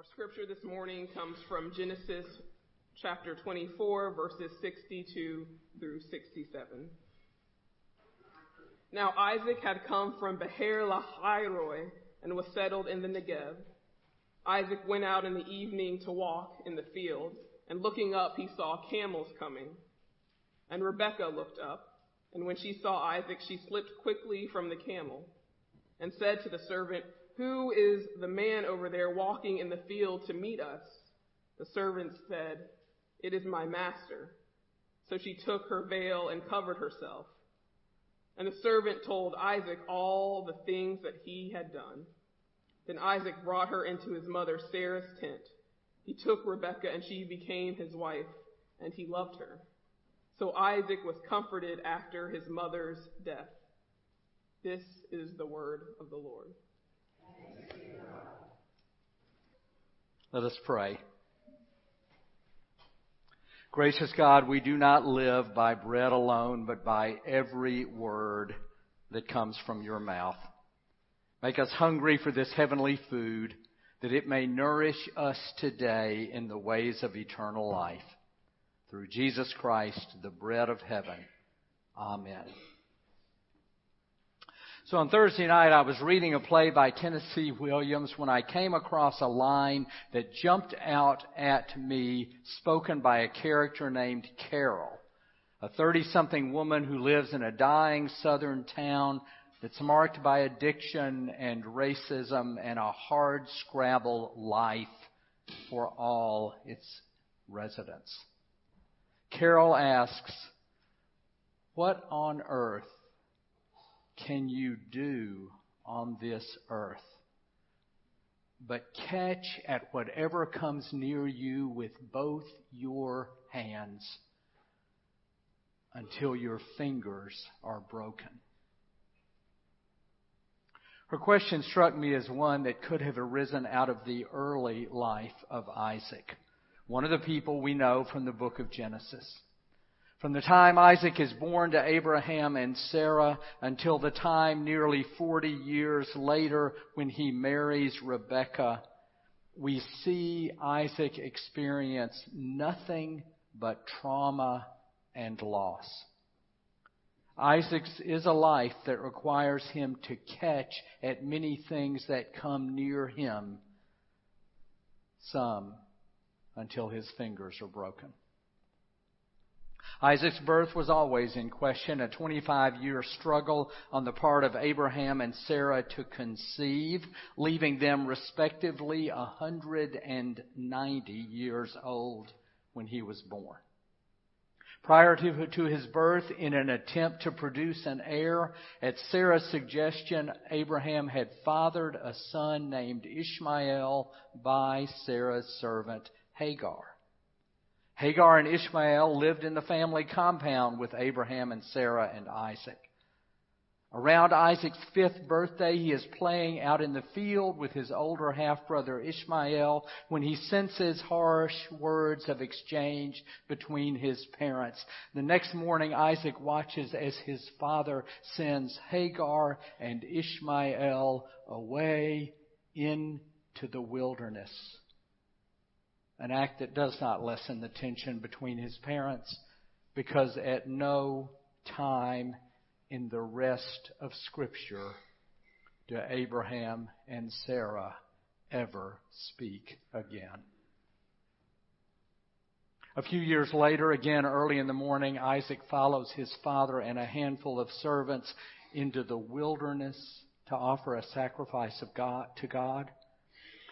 Our scripture this morning comes from Genesis chapter 24, verses 62 through 67. Now Isaac had come from Beer Lahai Roi and was settled in the Negev. Isaac went out in the evening to walk in the field, and looking up he saw camels coming. And Rebekah looked up, and when she saw Isaac, she slipped quickly from the camel and said to the servant, Who is the man over there walking in the field to meet us? The servant said, It is my master. So she took her veil and covered herself. And the servant told Isaac all the things that he had done. Then Isaac brought her into his mother Sarah's tent. He took Rebekah and she became his wife, and he loved her. So Isaac was comforted after his mother's death. This is the word of the Lord. Let us pray. Gracious God, we do not live by bread alone, but by every word that comes from your mouth. Make us hungry for this heavenly food, that it may nourish us today in the ways of eternal life. Through Jesus Christ, the bread of heaven. Amen. So on Thursday night, I was reading a play by Tennessee Williams when I came across a line that jumped out at me, spoken by a character named Carol, a 30 something woman who lives in a dying southern town that's marked by addiction and racism and a hard scrabble life for all its residents. Carol asks, What on earth can you do on this earth? But catch at whatever comes near you with both your hands until your fingers are broken. Her question struck me as one that could have arisen out of the early life of Isaac one of the people we know from the book of Genesis. From the time Isaac is born to Abraham and Sarah until the time nearly 40 years later when he marries Rebekah, we see Isaac experience nothing but trauma and loss. Isaac's is a life that requires him to catch at many things that come near him, some until his fingers are broken. Isaac's birth was always in question, a 25 year struggle on the part of Abraham and Sarah to conceive, leaving them respectively 190 years old when he was born. Prior to, to his birth, in an attempt to produce an heir, at Sarah's suggestion, Abraham had fathered a son named Ishmael by Sarah's servant Hagar. Hagar and Ishmael lived in the family compound with Abraham and Sarah and Isaac. Around Isaac's fifth birthday, he is playing out in the field with his older half brother Ishmael when he senses harsh words of exchange between his parents. The next morning, Isaac watches as his father sends Hagar and Ishmael away into the wilderness an act that does not lessen the tension between his parents because at no time in the rest of Scripture do Abraham and Sarah ever speak again. A few years later, again early in the morning, Isaac follows his father and a handful of servants into the wilderness to offer a sacrifice of God to God.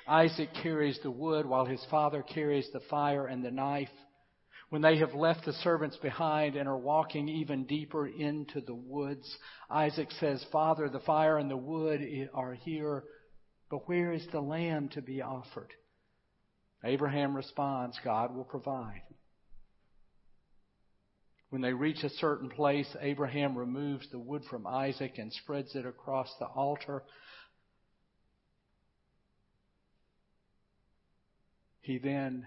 Isaac carries the wood while his father carries the fire and the knife. When they have left the servants behind and are walking even deeper into the woods, Isaac says, Father, the fire and the wood are here, but where is the lamb to be offered? Abraham responds, God will provide. When they reach a certain place, Abraham removes the wood from Isaac and spreads it across the altar. He then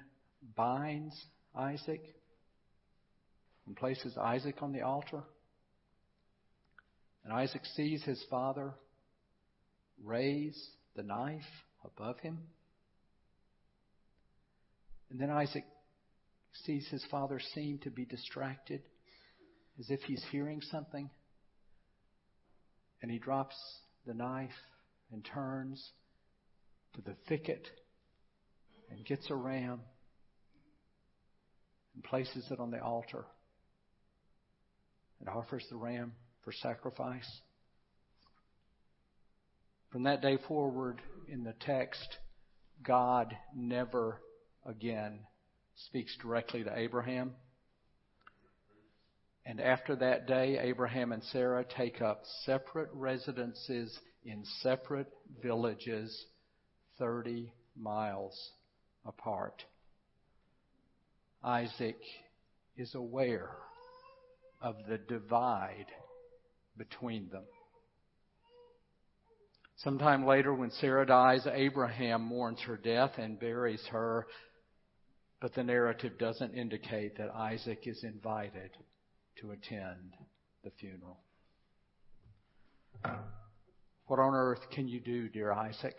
binds Isaac and places Isaac on the altar. And Isaac sees his father raise the knife above him. And then Isaac sees his father seem to be distracted, as if he's hearing something. And he drops the knife and turns to the thicket and gets a ram and places it on the altar and offers the ram for sacrifice. From that day forward in the text, God never again speaks directly to Abraham. And after that day, Abraham and Sarah take up separate residences in separate villages 30 miles apart. Isaac is aware of the divide between them. Sometime later, when Sarah dies, Abraham mourns her death and buries her, but the narrative doesn't indicate that Isaac is invited to attend the funeral. What on earth can you do, dear Isaac?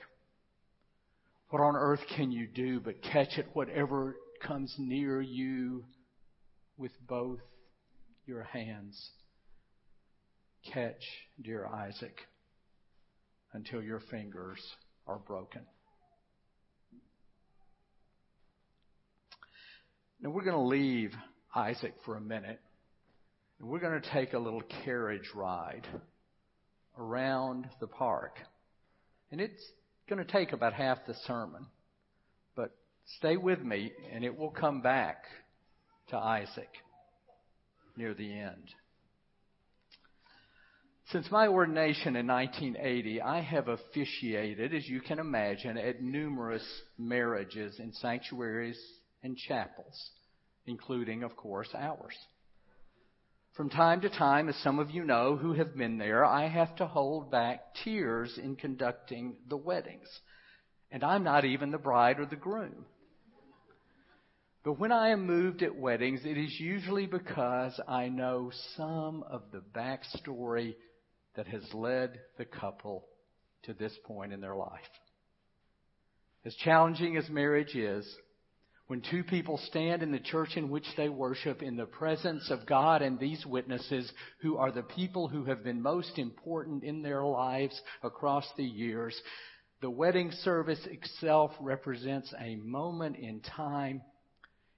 What on earth can you do but catch at whatever comes near you with both your hands? Catch, dear Isaac, until your fingers are broken. Now we're going to leave Isaac for a minute. And we're going to take a little carriage ride around the park. And it's going to take about half the sermon. But stay with me and it will come back to Isaac near the end. Since my ordination in 1980, I have officiated, as you can imagine, at numerous marriages in sanctuaries and chapels, including, of course, ours. From time to time, as some of you know who have been there, I have to hold back tears in conducting the weddings. And I'm not even the bride or the groom. But when I am moved at weddings, it is usually because I know some of the backstory that has led the couple to this point in their life. As challenging as marriage is, when two people stand in the church in which they worship in the presence of God and these witnesses, who are the people who have been most important in their lives across the years, the wedding service itself represents a moment in time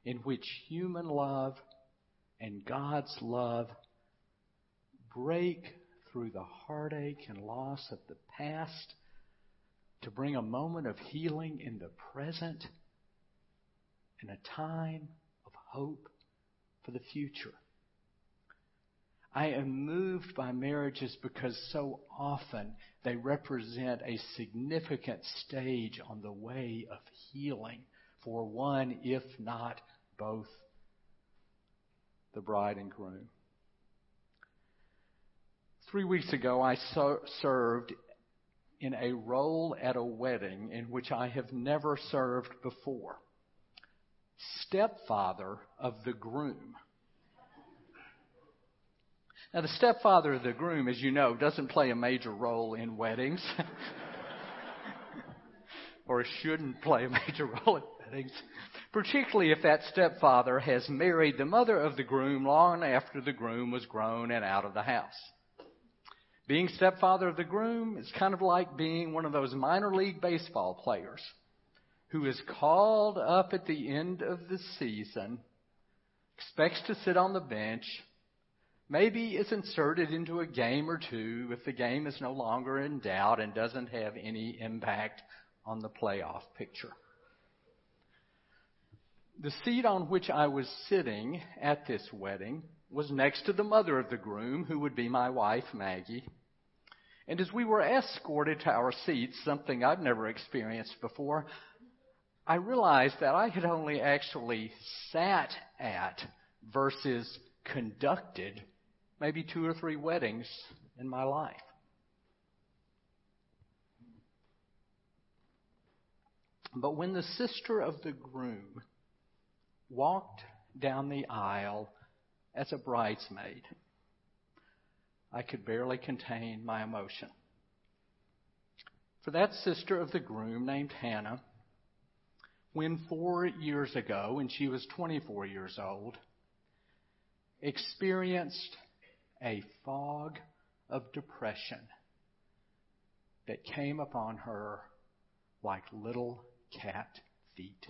in which human love and God's love break through the heartache and loss of the past to bring a moment of healing in the present and a time of hope for the future. I am moved by marriages because so often they represent a significant stage on the way of healing for one, if not both, the bride and groom. Three weeks ago, I so- served in a role at a wedding in which I have never served before. Stepfather of the groom. Now, the stepfather of the groom, as you know, doesn't play a major role in weddings. or shouldn't play a major role in weddings. Particularly if that stepfather has married the mother of the groom long after the groom was grown and out of the house. Being stepfather of the groom is kind of like being one of those minor league baseball players who is called up at the end of the season, expects to sit on the bench, maybe is inserted into a game or two if the game is no longer in doubt and doesn't have any impact on the playoff picture. The seat on which I was sitting at this wedding was next to the mother of the groom, who would be my wife, Maggie. And as we were escorted to our seats, something I've never experienced before, I realized that I had only actually sat at versus conducted maybe two or three weddings in my life. But when the sister of the groom walked down the aisle as a bridesmaid, I could barely contain my emotion. For that sister of the groom named Hannah when four years ago, when she was 24 years old, experienced a fog of depression that came upon her like little cat feet.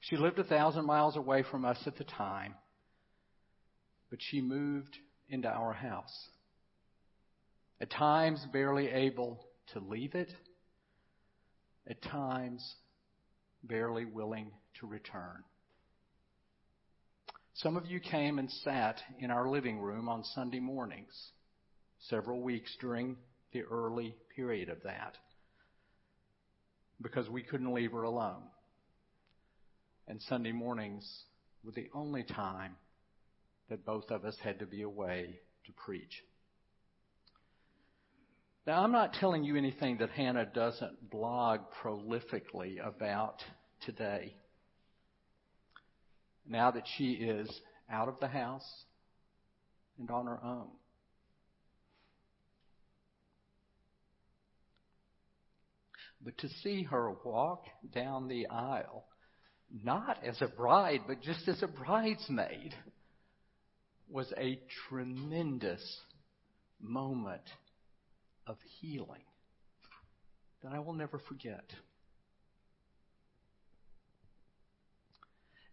She lived a thousand miles away from us at the time, but she moved into our house. At times, barely able to leave it. At times, barely willing to return. Some of you came and sat in our living room on Sunday mornings, several weeks during the early period of that, because we couldn't leave her alone. And Sunday mornings were the only time that both of us had to be away to preach. Now, I'm not telling you anything that Hannah doesn't blog prolifically about today now that she is out of the house and on her own. But to see her walk down the aisle, not as a bride, but just as a bridesmaid, was a tremendous moment of healing that I will never forget.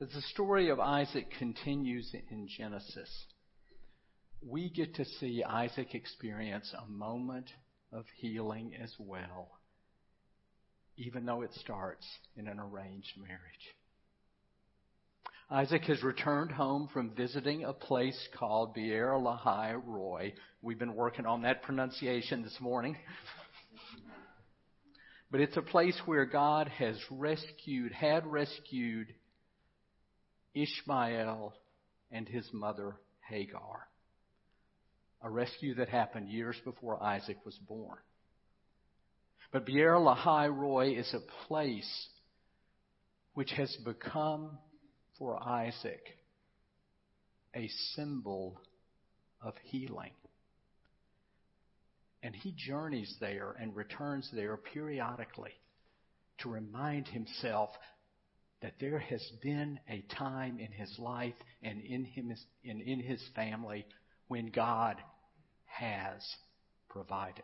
As the story of Isaac continues in Genesis, we get to see Isaac experience a moment of healing as well, even though it starts in an arranged marriage. Isaac has returned home from visiting a place called Beer Lahai Roi. We've been working on that pronunciation this morning. but it's a place where God has rescued, had rescued Ishmael and his mother Hagar. A rescue that happened years before Isaac was born. But Beer Lahai Roi is a place which has become for Isaac a symbol of healing. And he journeys there and returns there periodically to remind himself that there has been a time in his life and in, him, and in his family when God has provided.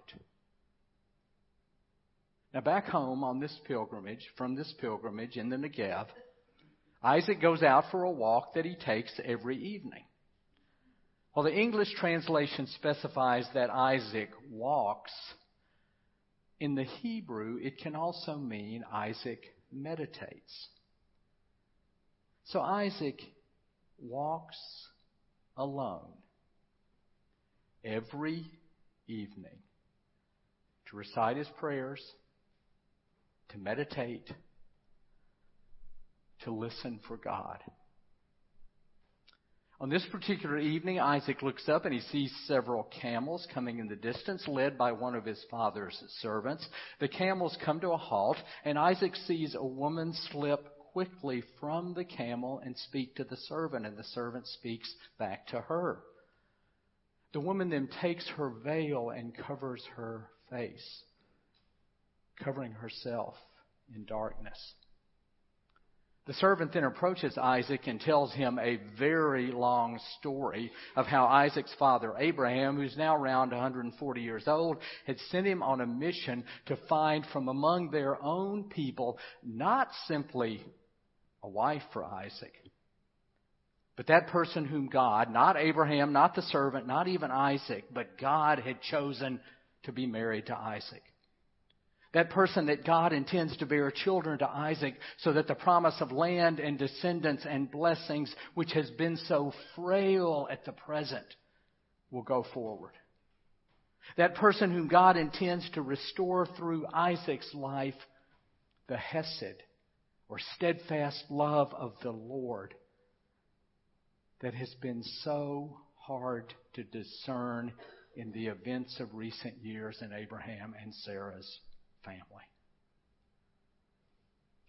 Now, back home on this pilgrimage, from this pilgrimage in the Negev, Isaac goes out for a walk that he takes every evening. Well, the English translation specifies that Isaac walks. In the Hebrew, it can also mean Isaac meditates. So Isaac walks alone every evening to recite his prayers, to meditate, to listen for God. On this particular evening, Isaac looks up and he sees several camels coming in the distance, led by one of his father's servants. The camels come to a halt, and Isaac sees a woman slip quickly from the camel and speak to the servant, and the servant speaks back to her. The woman then takes her veil and covers her face, covering herself in darkness. The servant then approaches Isaac and tells him a very long story of how Isaac's father, Abraham, who's now around 140 years old, had sent him on a mission to find from among their own people not simply a wife for Isaac, but that person whom God, not Abraham, not the servant, not even Isaac, but God had chosen to be married to Isaac. That person that God intends to bear children to Isaac so that the promise of land and descendants and blessings, which has been so frail at the present, will go forward. That person whom God intends to restore through Isaac's life the Hesed or steadfast love of the Lord that has been so hard to discern in the events of recent years in Abraham and Sarah's family.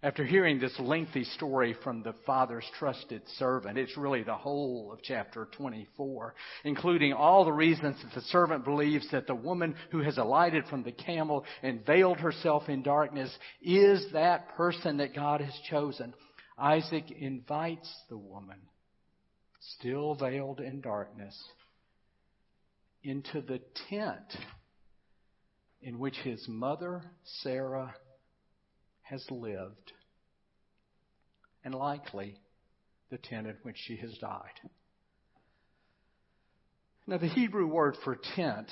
After hearing this lengthy story from the Father's trusted servant, it's really the whole of chapter 24, including all the reasons that the servant believes that the woman who has alighted from the camel and veiled herself in darkness is that person that God has chosen. Isaac invites the woman, still veiled in darkness, into the tent in which his mother, Sarah, has lived, and likely the tent in which she has died. Now, the Hebrew word for tent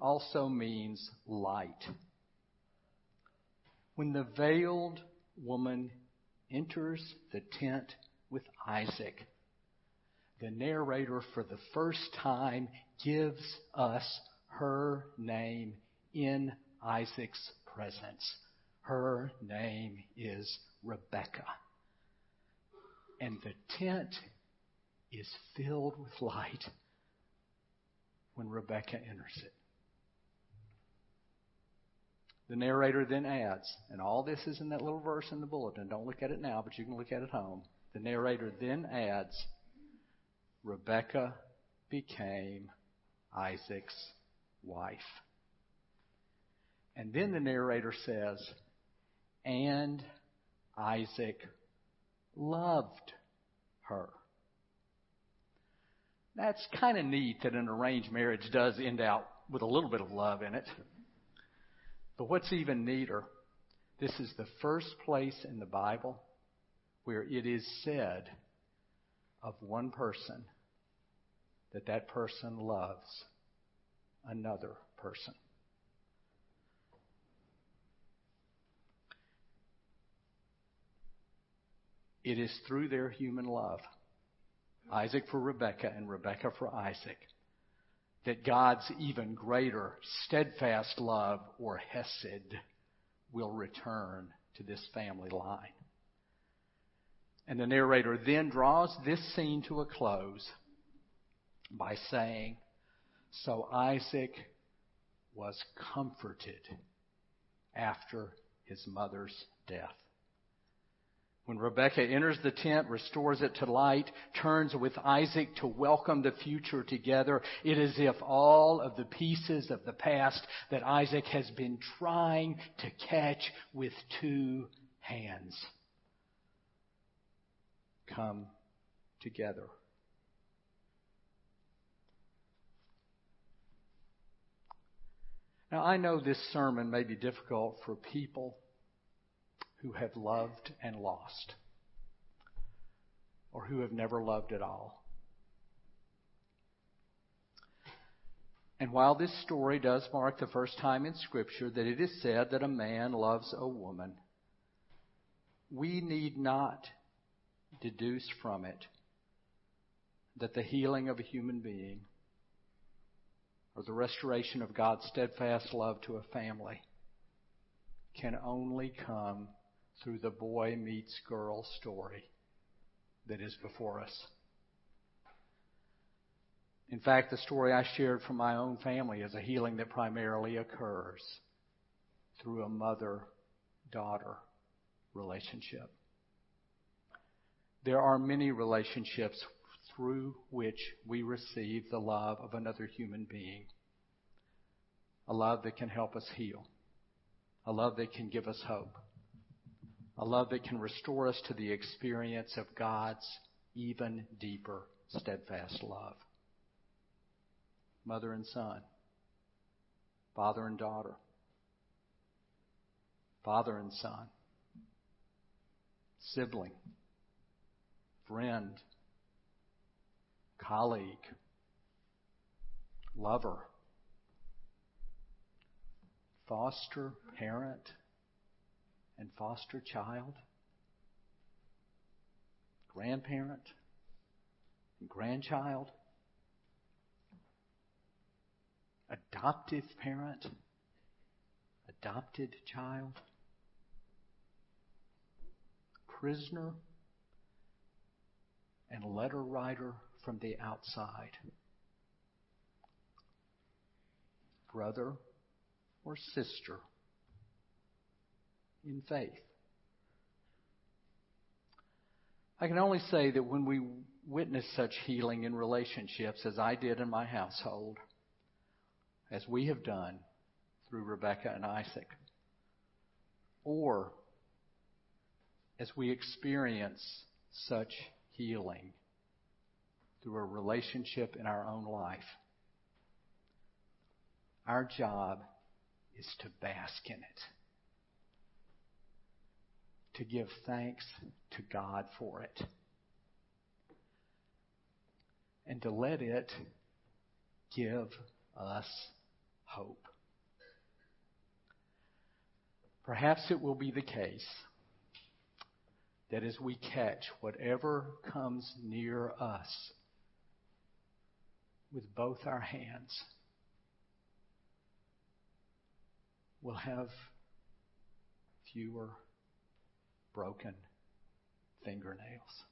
also means light. When the veiled woman enters the tent with Isaac, the narrator for the first time gives us her name in Isaac's presence. Her name is Rebecca. And the tent is filled with light when Rebecca enters it. The narrator then adds, and all this is in that little verse in the bulletin. Don't look at it now, but you can look at it home. The narrator then adds, Rebecca became Isaac's wife. And then the narrator says, and Isaac loved her. That's kind of neat that an arranged marriage does end out with a little bit of love in it. But what's even neater, this is the first place in the Bible where it is said of one person that that person loves another person. It is through their human love, Isaac for Rebekah and Rebekah for Isaac, that God's even greater steadfast love or hesed will return to this family line. And the narrator then draws this scene to a close by saying, So Isaac was comforted after his mother's death. When Rebecca enters the tent, restores it to light, turns with Isaac to welcome the future together, it is as if all of the pieces of the past that Isaac has been trying to catch with two hands come together. Now, I know this sermon may be difficult for people who have loved and lost, or who have never loved at all. And while this story does mark the first time in Scripture that it is said that a man loves a woman, we need not deduce from it that the healing of a human being or the restoration of God's steadfast love to a family can only come through the boy meets girl story that is before us. In fact, the story I shared from my own family is a healing that primarily occurs through a mother daughter relationship. There are many relationships through which we receive the love of another human being. A love that can help us heal. A love that can give us hope a love that can restore us to the experience of God's even deeper, steadfast love. Mother and son, father and daughter, father and son, sibling, friend, colleague, lover, foster parent, and foster child, grandparent, and grandchild, adoptive parent, adopted child, prisoner, and letter writer from the outside, brother or sister in faith. I can only say that when we witness such healing in relationships, as I did in my household, as we have done through Rebecca and Isaac, or as we experience such healing through a relationship in our own life, our job is to bask in it, to give thanks to God for it, and to let it give us hope. Perhaps it will be the case that as we catch whatever comes near us with both our hands, we'll have fewer broken fingernails.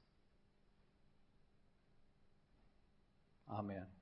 Amen.